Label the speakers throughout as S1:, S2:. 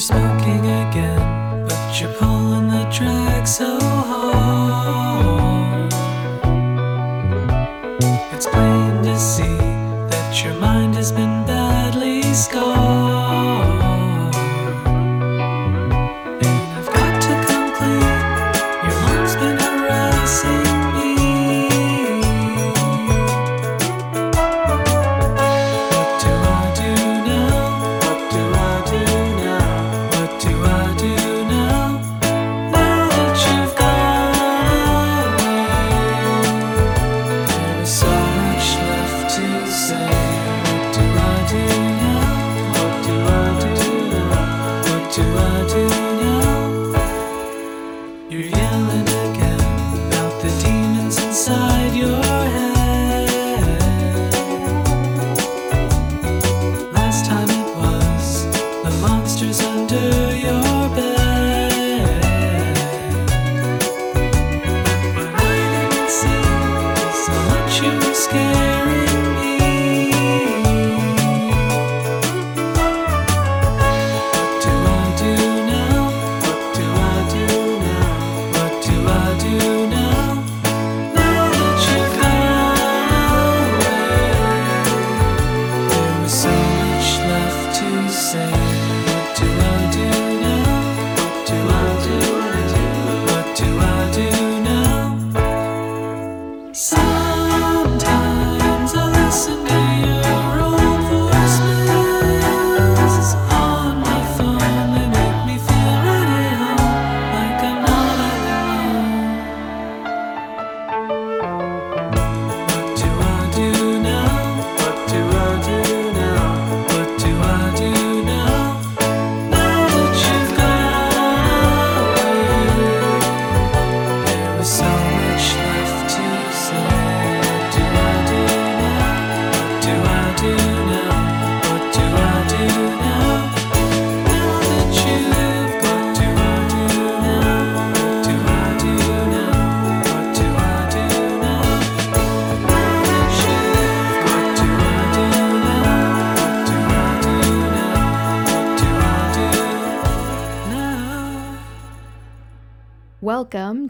S1: smoking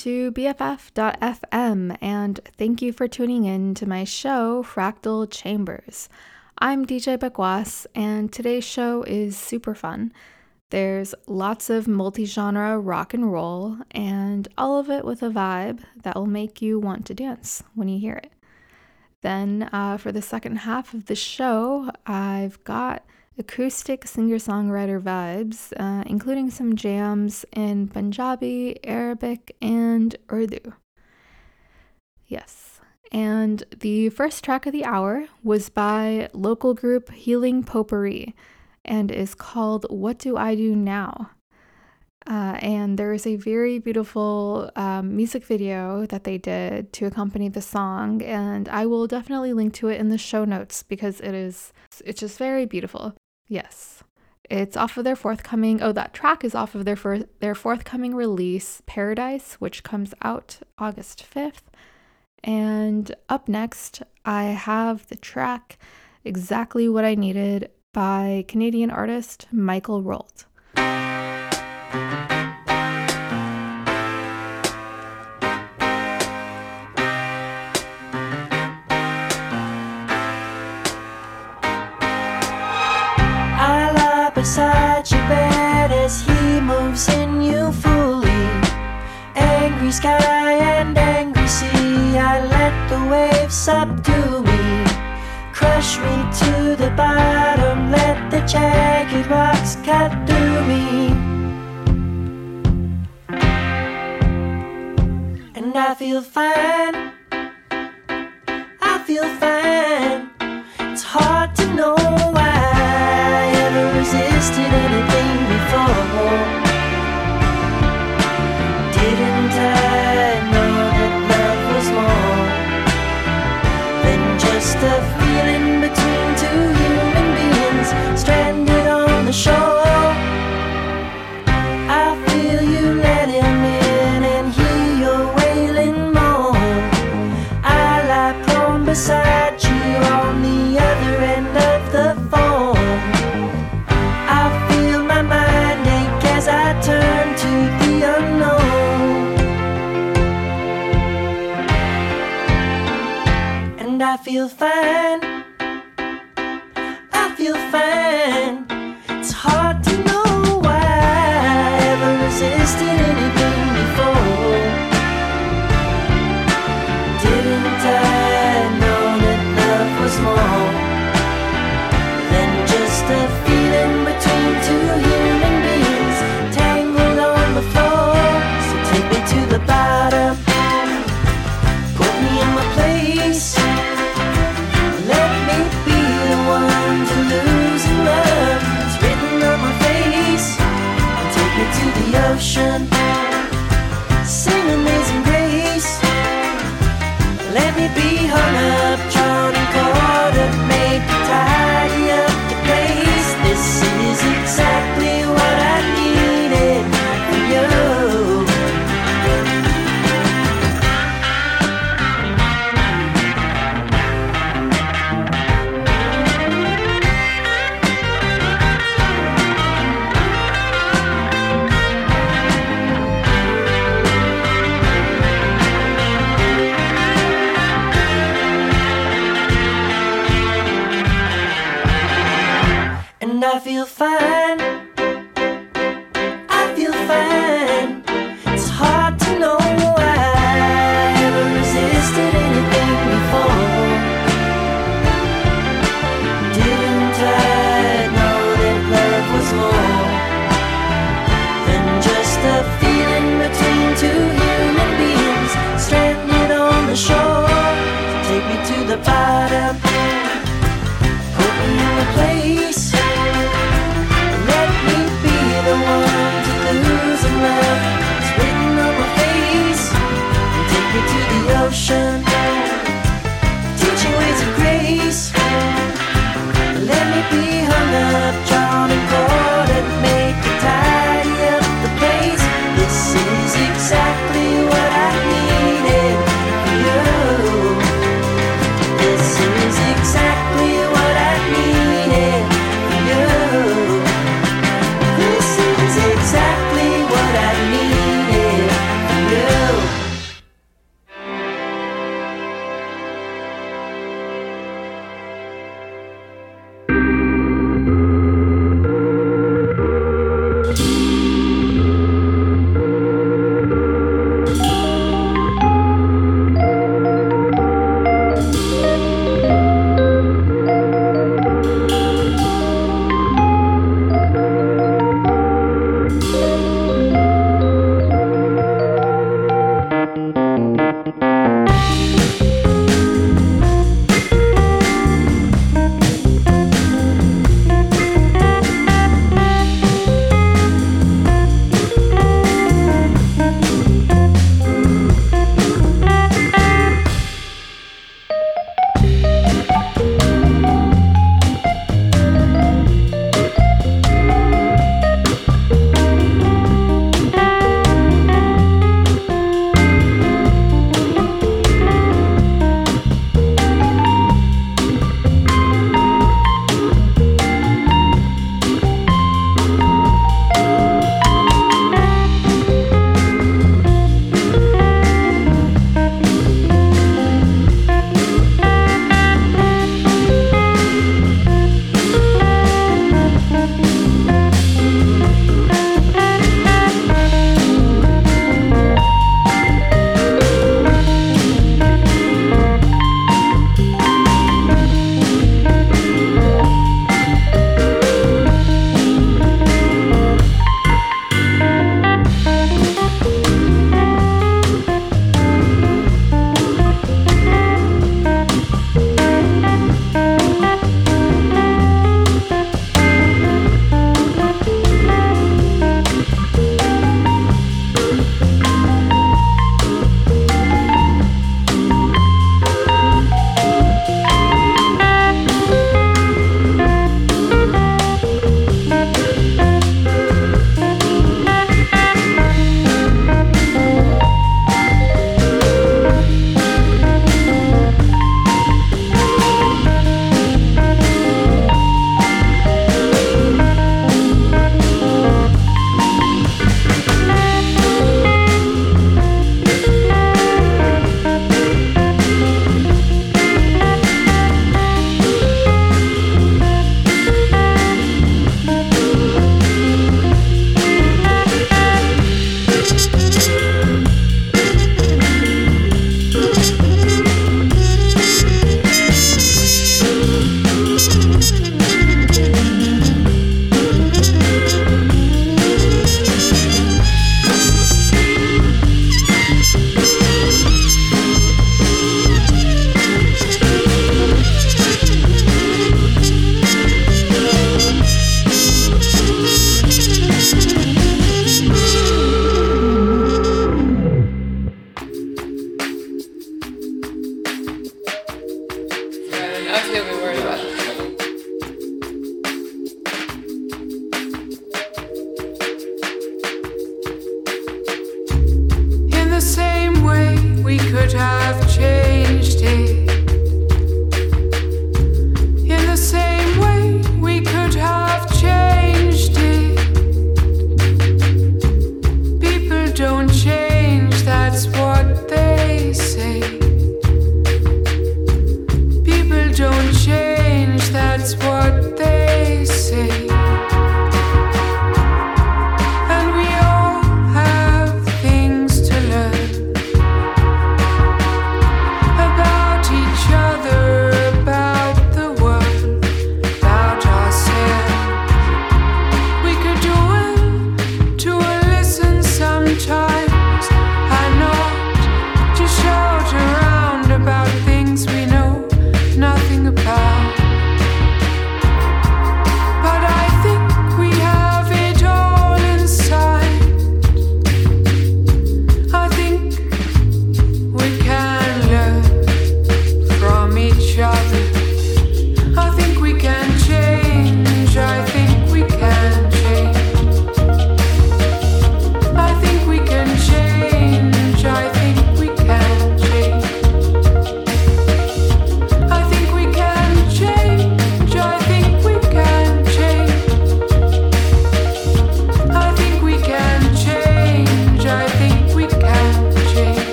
S1: to
S2: BFF.fm, and thank you for tuning in to my show, Fractal Chambers. I'm DJ Baqvas, and today's show is super fun. There's lots of multi genre rock and roll, and all of it with a vibe that will make you want to dance when you hear it. Then, uh, for the second half of the show, I've got acoustic singer songwriter vibes, uh, including some jams in Punjabi, Arabic, and Urdu. Yes. And the first track of the hour was by local group Healing Potpourri and is called What Do I Do Now? Uh, and there is a very beautiful um, music video that they did to accompany the song, and I will definitely link to it in the show notes because it is it's just very beautiful. Yes, it's off of their forthcoming. Oh, that track is off of their fir- their forthcoming release, Paradise, which comes out August fifth. And up next, I have the track "Exactly What I Needed" by Canadian artist Michael
S3: Rault. Subdue me. Crush me to the bottom, let the jagged rocks cut through me. And I feel fine. I feel fine. It's hard to know why I ever resisted anything before. Just feel fine. I feel fine.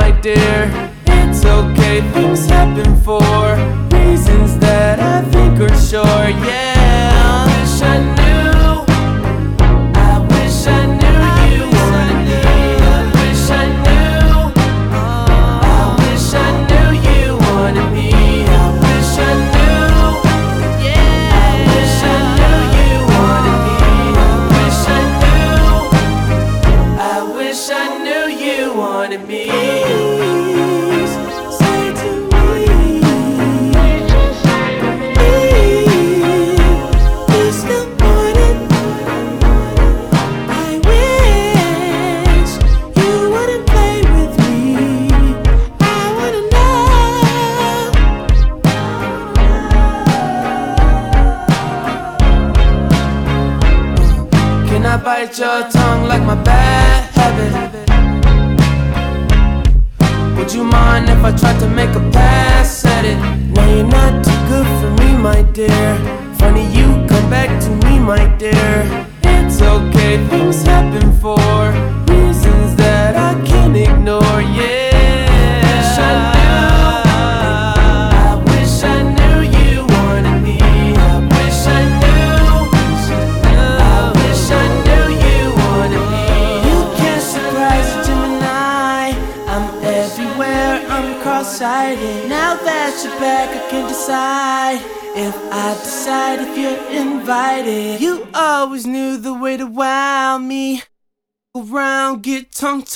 S3: My
S4: dear. It's okay, things happen for reasons that I think are sure. Yeah,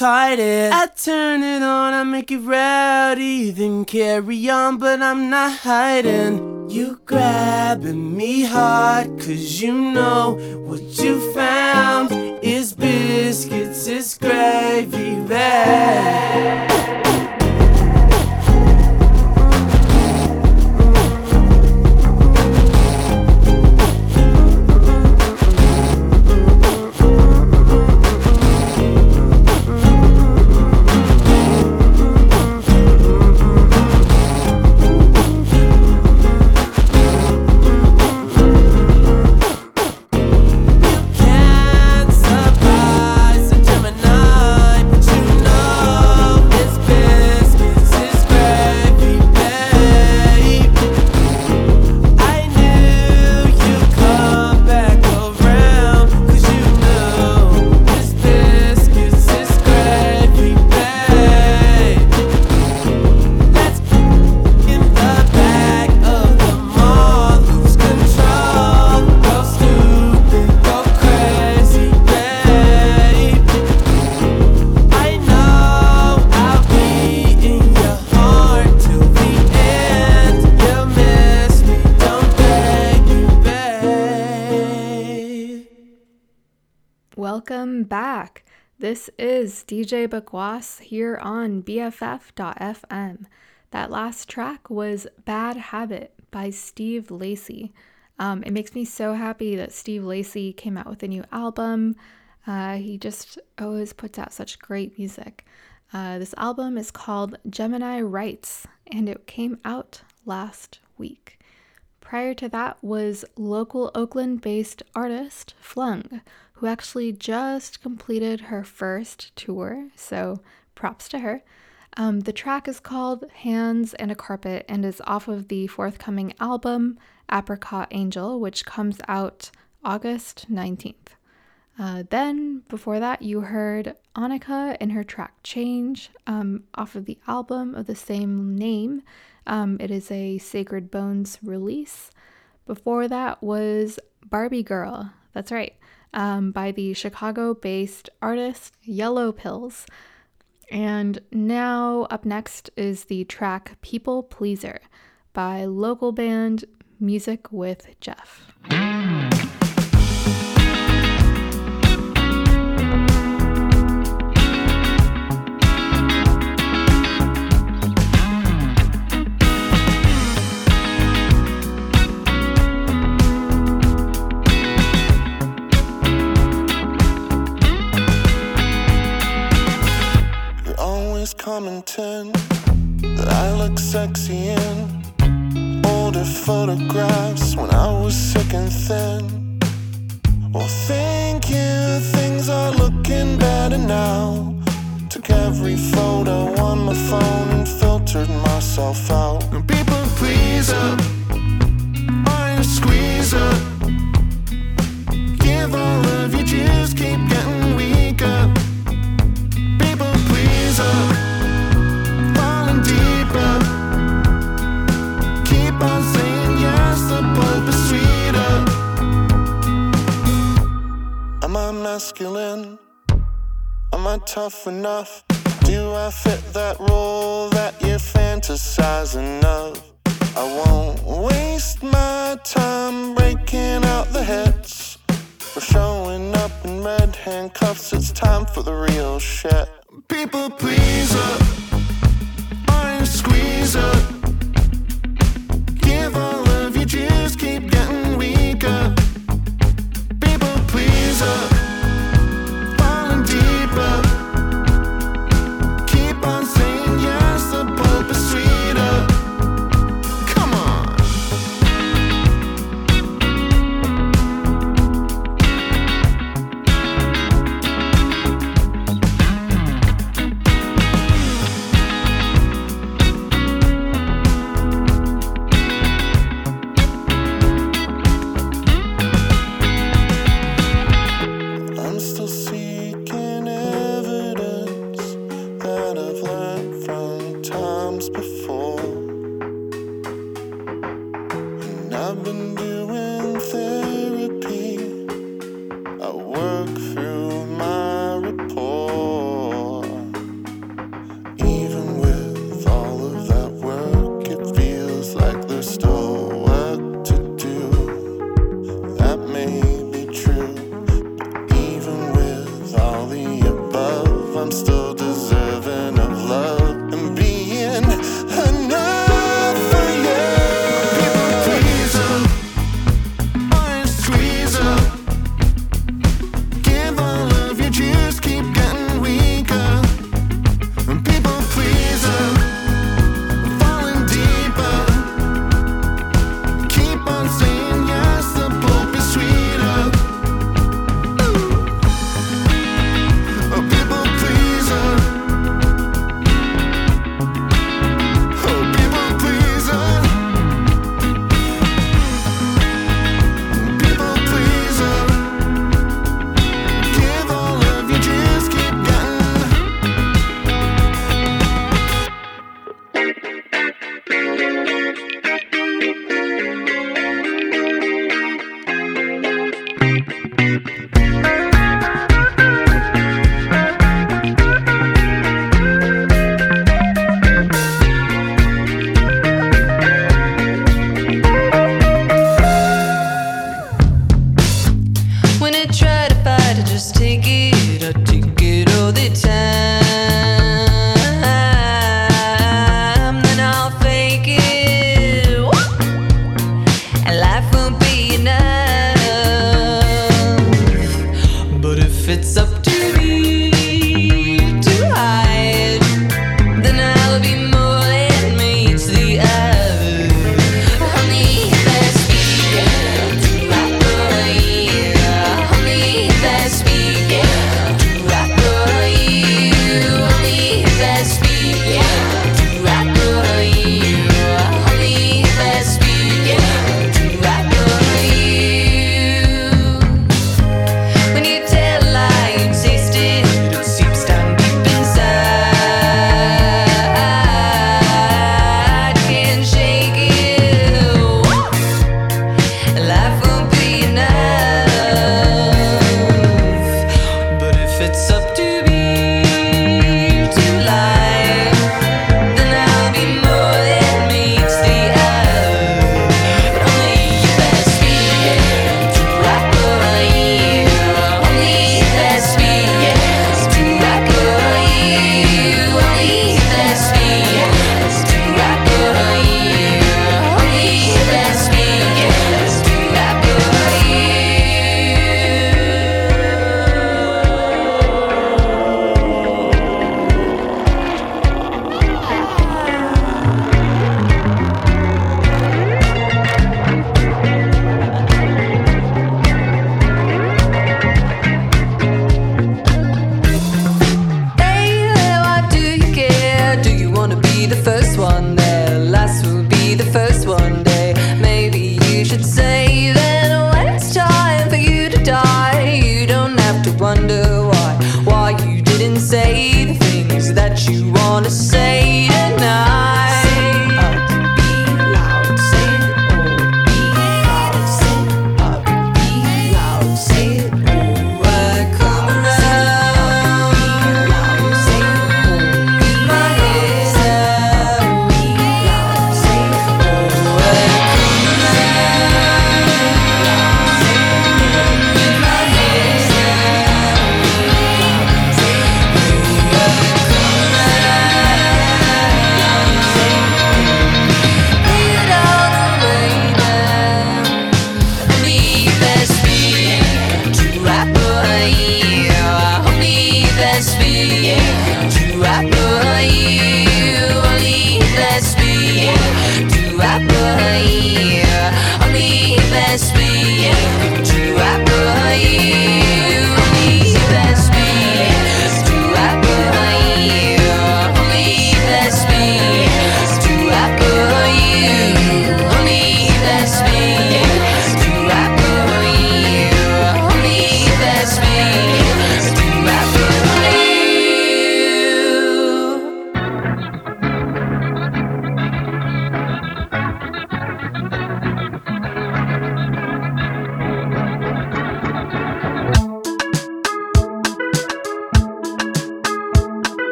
S4: tongue tied. I turn it on, I make it rowdy, then carry on, but I'm not hiding. You grabbing me hard, cause you know what you found is biscuits, is gravy bag.
S2: This is DJ Baqvas here on BFF.fm. That last track was Bad Habit by Steve Lacy. Um, it makes me so happy that Steve Lacy came out with a new album. Uh, he just always puts out such great music. Uh, this album is called Gemini Rights and it came out last week. Prior to that was local Oakland based artist Flung, who actually just completed her first tour, so props to her. Um, the track is called Hands and a Carpet and is off of the forthcoming album Apricot Angel, which comes out August 19th. Uh, then, before that, you heard Anika in her track Change um, off of the album of the same name. Um, it is a Sacred Bones release. Before that was Barbie Girl, that's right, um, by the Chicago based artist Yellow Pills. And now, up next is the track People Pleaser by local band Music with Jeff.
S5: commenting that I look sexy in older photographs when I was sick and thin. Well, thank you, things are looking better now. Took every photo on my phone and filtered myself out. People pleaser, uh, I'm a squeezer. Uh, masculine? Am I tough enough? Do I fit that role that you're fantasizing of? I won't waste my time breaking out the hits. We're showing up in red handcuffs, it's time for the real shit. People pleaser, orange squeezer. Give all of your juice, keep getting weaker. People pleaser.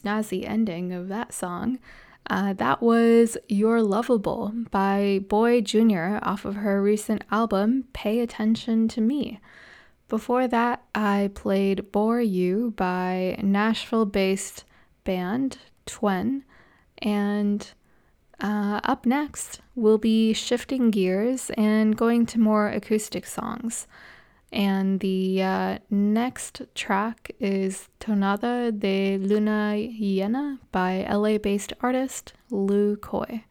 S2: Snazzy ending of that song. Uh, that was You're Lovable by Boy Jr. off of her recent album, Pay Attention to Me. Before that, I played Bore You by Nashville based band Twen. And uh, up next, we'll be shifting gears and going to more acoustic songs. And the uh, next track is Tonada de Luna Llena by LA based artist Lu Coy.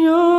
S1: Yo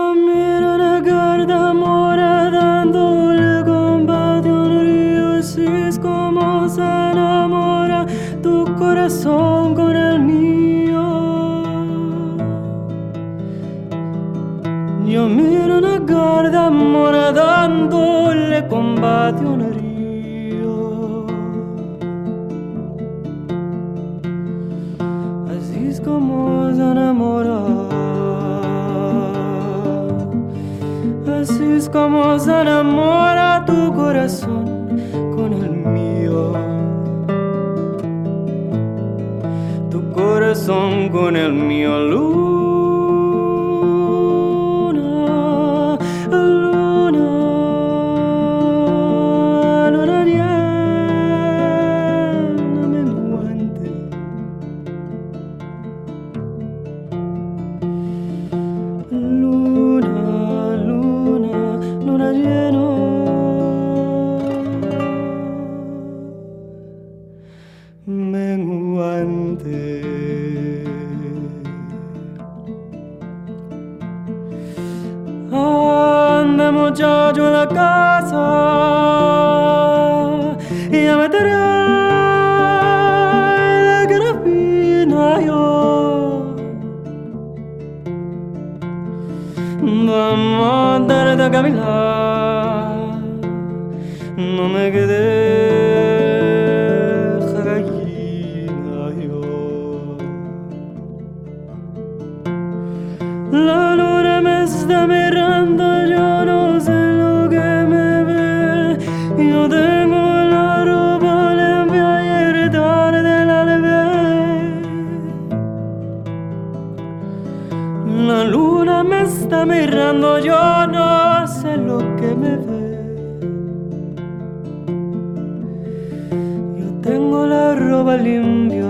S1: está mirando, yo no sé lo que me ve. Yo tengo la ropa limpia.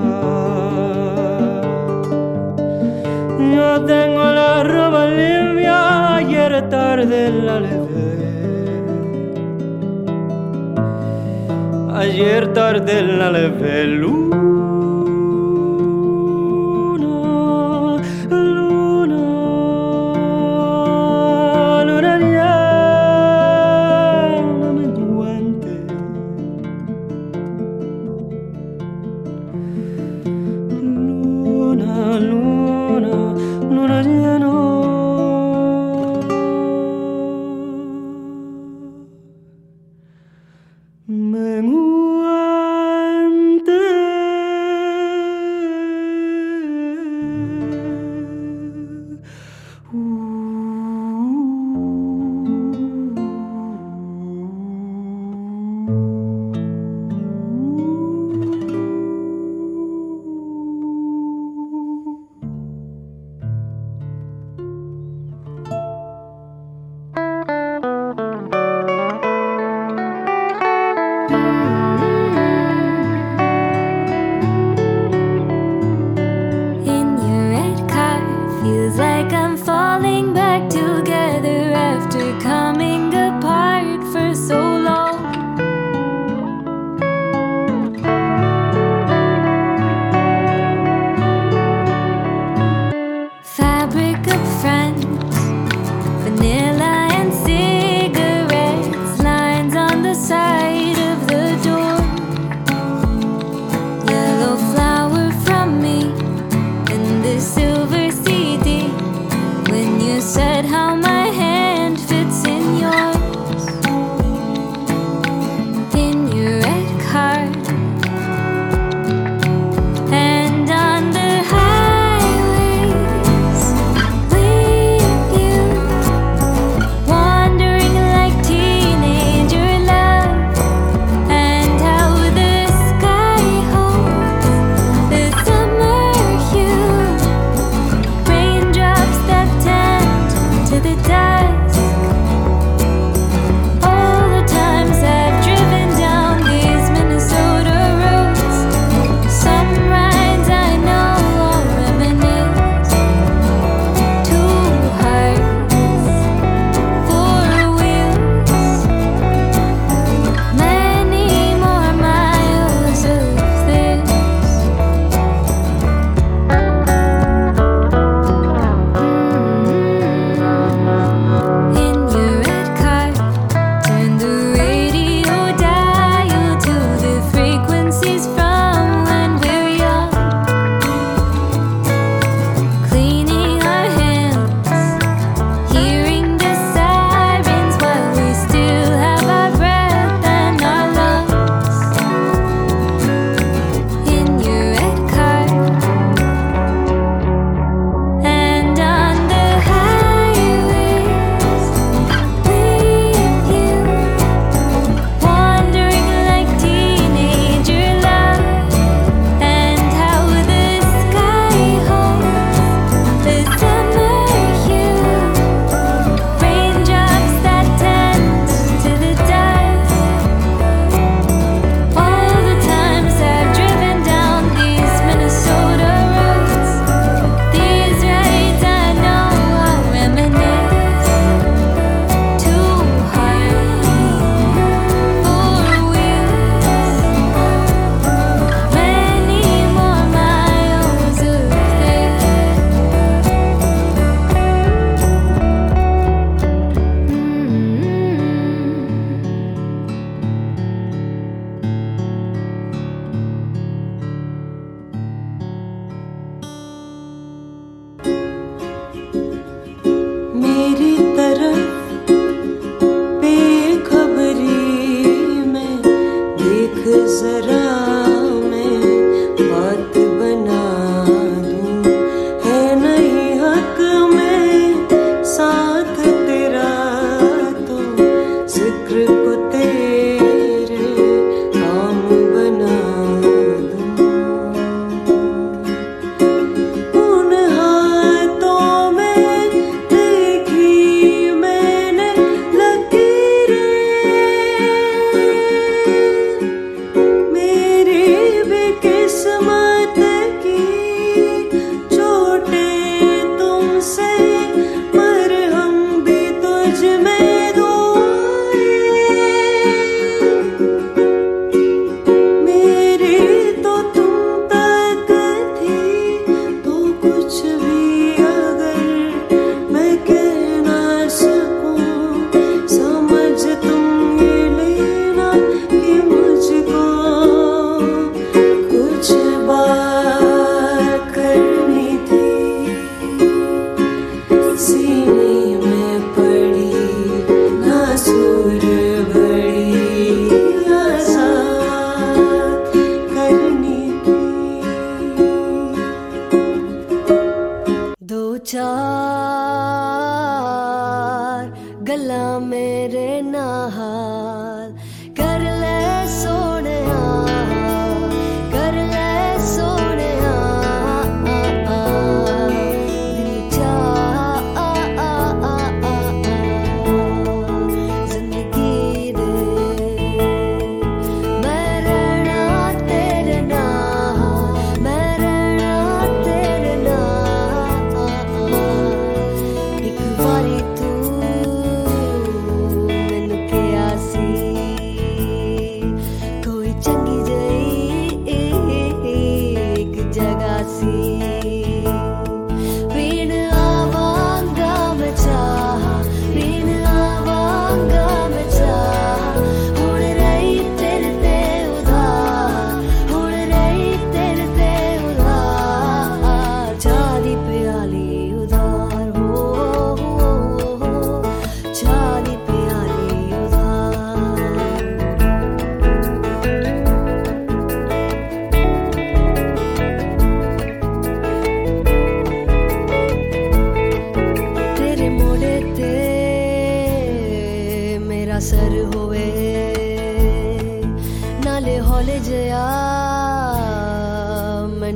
S1: Yo tengo la ropa limpia, ayer tarde la levé. Ayer tarde la levé luna,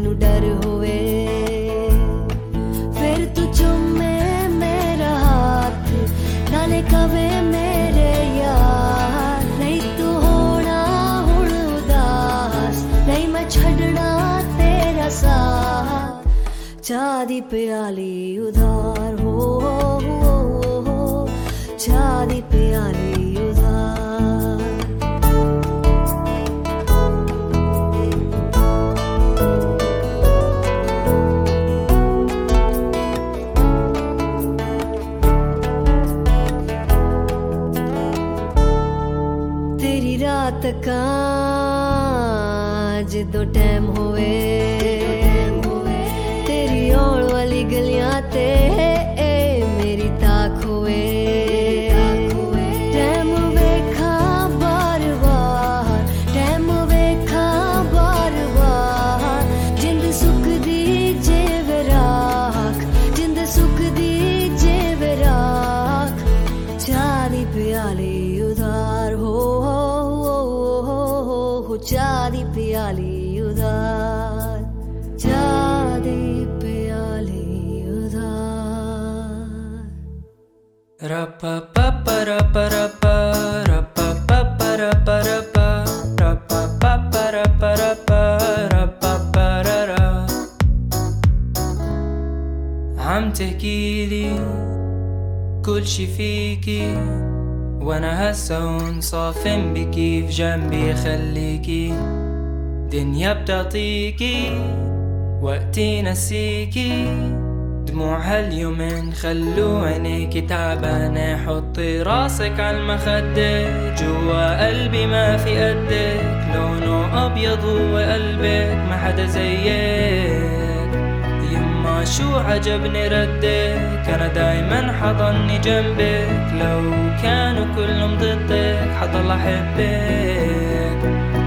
S3: ਮੈਨੂੰ ਡਰ ਹੋਵੇ। ਫਿਰ ਤੂੰ ਚੁੰਮੇ ਮੇਰਾ ਹੱਥ, ਨਾਲੇ ਕਵੇ ਮੇਰੇ ਯਾਰ। ਨਹੀਂ ਤੂੰ ਹੋਣਾ ਹੁਣ ਉਦਾਸ, ਨਹੀਂ ਮੈਂ ਛੱਡਣਾ ਤੇਰਾ ਸਾਥ। ਚਾਹ ਦੀ ਪਿਆਲੀ ਉਧਾਰ
S6: كل شي فيكي وأنا هسه هون صافن بكي في جنبي خليكي دنيا بتعطيكي وقتي نسيكي دموع هاليومين خلو عينيكي تعبانة. حطي راسك عالمخدة جوا قلبي ما في قدك. لونه أبيض هو قلبك ما حدا زيك. شو عجبني ردك أنا دايما حضني جنبك لو كانوا كلهم ضدك حضل أحبك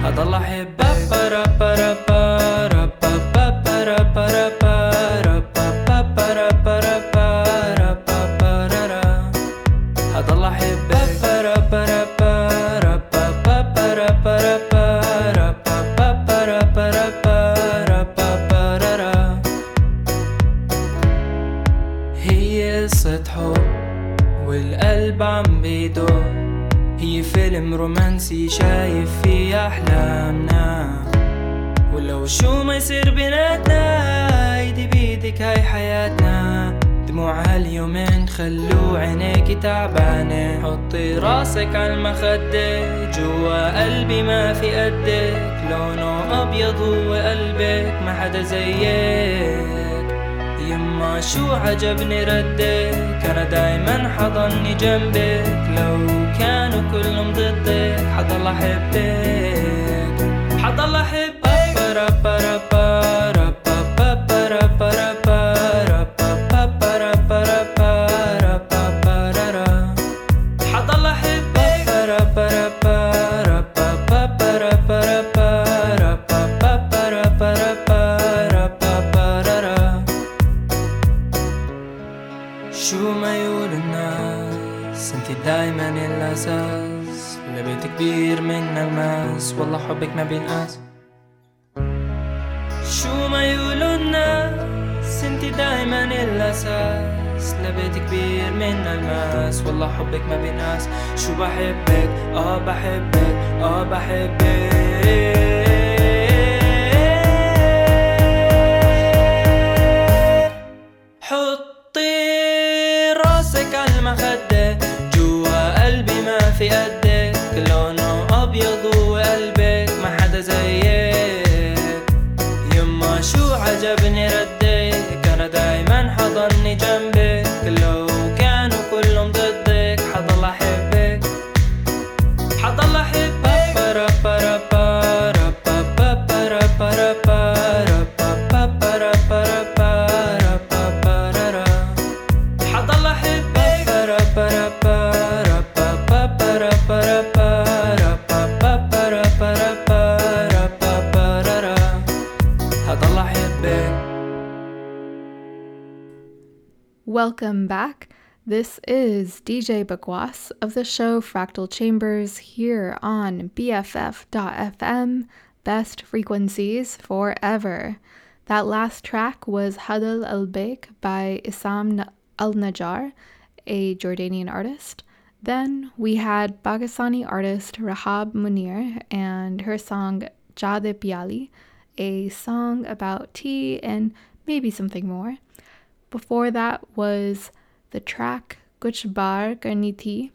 S6: حضل أحبك رابا رابا رابا بابا رابا رابا رابا يصير بيناتنا ايدي بيدك هاي حياتنا. دموع هاليومين خلو عينيكي تعبانة حطي راسك عالمخدة جوا قلبي ما في قدك. لونه أبيض هو قلبك ما حدا زيك. يما شو عجبني ردك أنا دايما حضني جنبك. لو كانوا كلهم ضدك حضل أحبك حضل أحبك بينقاس شو ما يقولوا الناس انت دايما الاساس لبيت كبير من الماس والله حبك ما بينقاس شو بحبك آه بحبك آه بحبك
S2: Welcome back. This is DJ Baqvas of the show Fractal Chambers here on BFF.FM, best frequencies forever. That last track was Hadal Ahbek by Isam al Najjar, a Jordanian artist. Then we had Pakistani artist Rahab Munir and her song Chaa de Peyali, a song about tea and maybe something more. Before that was the track Kuch Baar Karni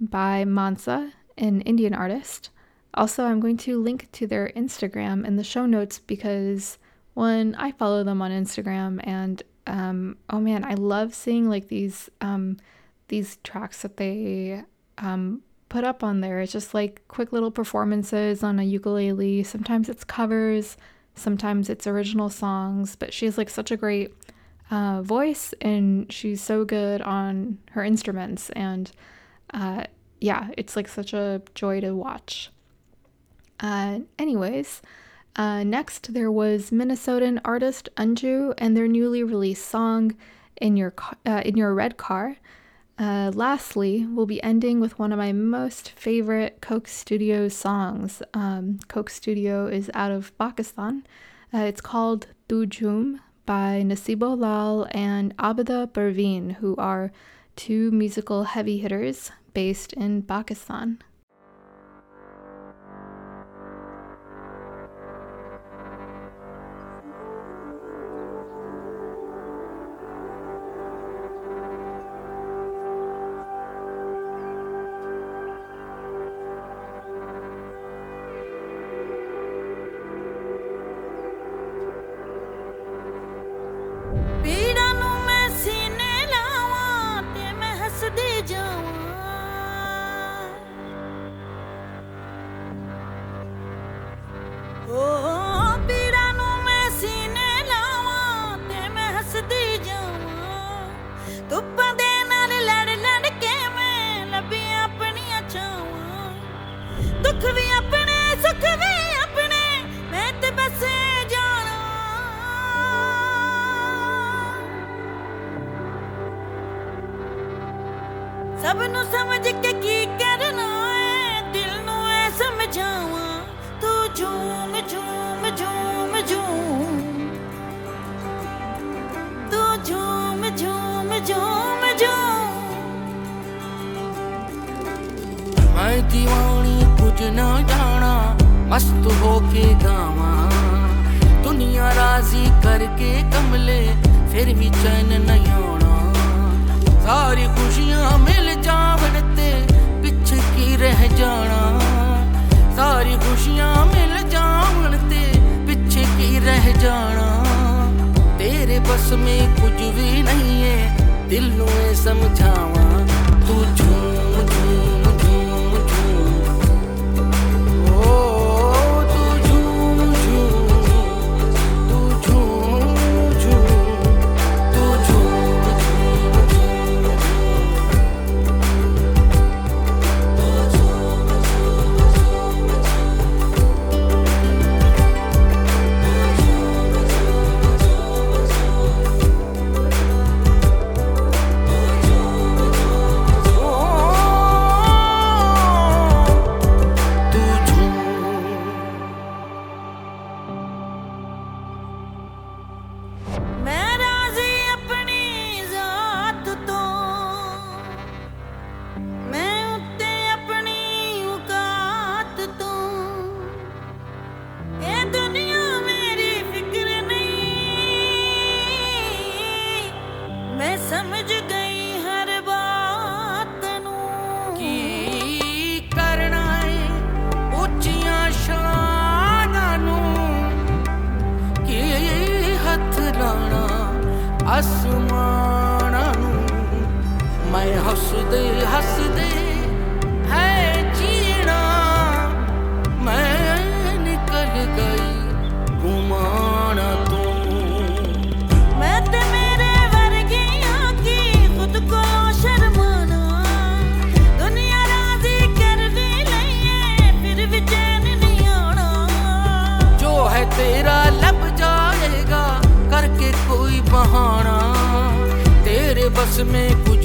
S2: by Mansa, an Indian artist. Also, I'm going to link to their Instagram in the show notes because one, I follow them on Instagram, and um, oh man, I love seeing like these um, these tracks that they um, put up on there. It's just like quick little performances on a ukulele. Sometimes it's covers, sometimes it's original songs. But she's like such a great uh, voice, and she's so good on her instruments. And uh, yeah, it's like such a joy to watch. Uh, anyways, uh, next there was Minnesotan artist Anju and their newly released song "In Your uh, In Your Red Car." Uh, lastly, we'll be ending with one of my most favorite Coke Studio songs. Um, Coke Studio is out of Pakistan. It's called Tu Jhoom by Naseebo Lal and Abida Parveen, who are two musical heavy hitters based in Pakistan.
S7: मस्त होके गावा। दुनिया राज़ी करके कमले, फिर भी चैन नहीं आना। सारी खुशियाँ मिल जावन ते पिछ की रह जाना। सारी खुशियाँ मिल जावन ते पिछ की रह जाना। तेरे बस में कुछ भी नहीं है, दिल
S8: नु समझावा। हंसदे हंसदे है जीना। मैं निकल गई घुमाना मैं दुनिया फिर भी आना।
S7: जो है तेरा लब जाएगा करके कोई बहाना। तेरे बस में कुछ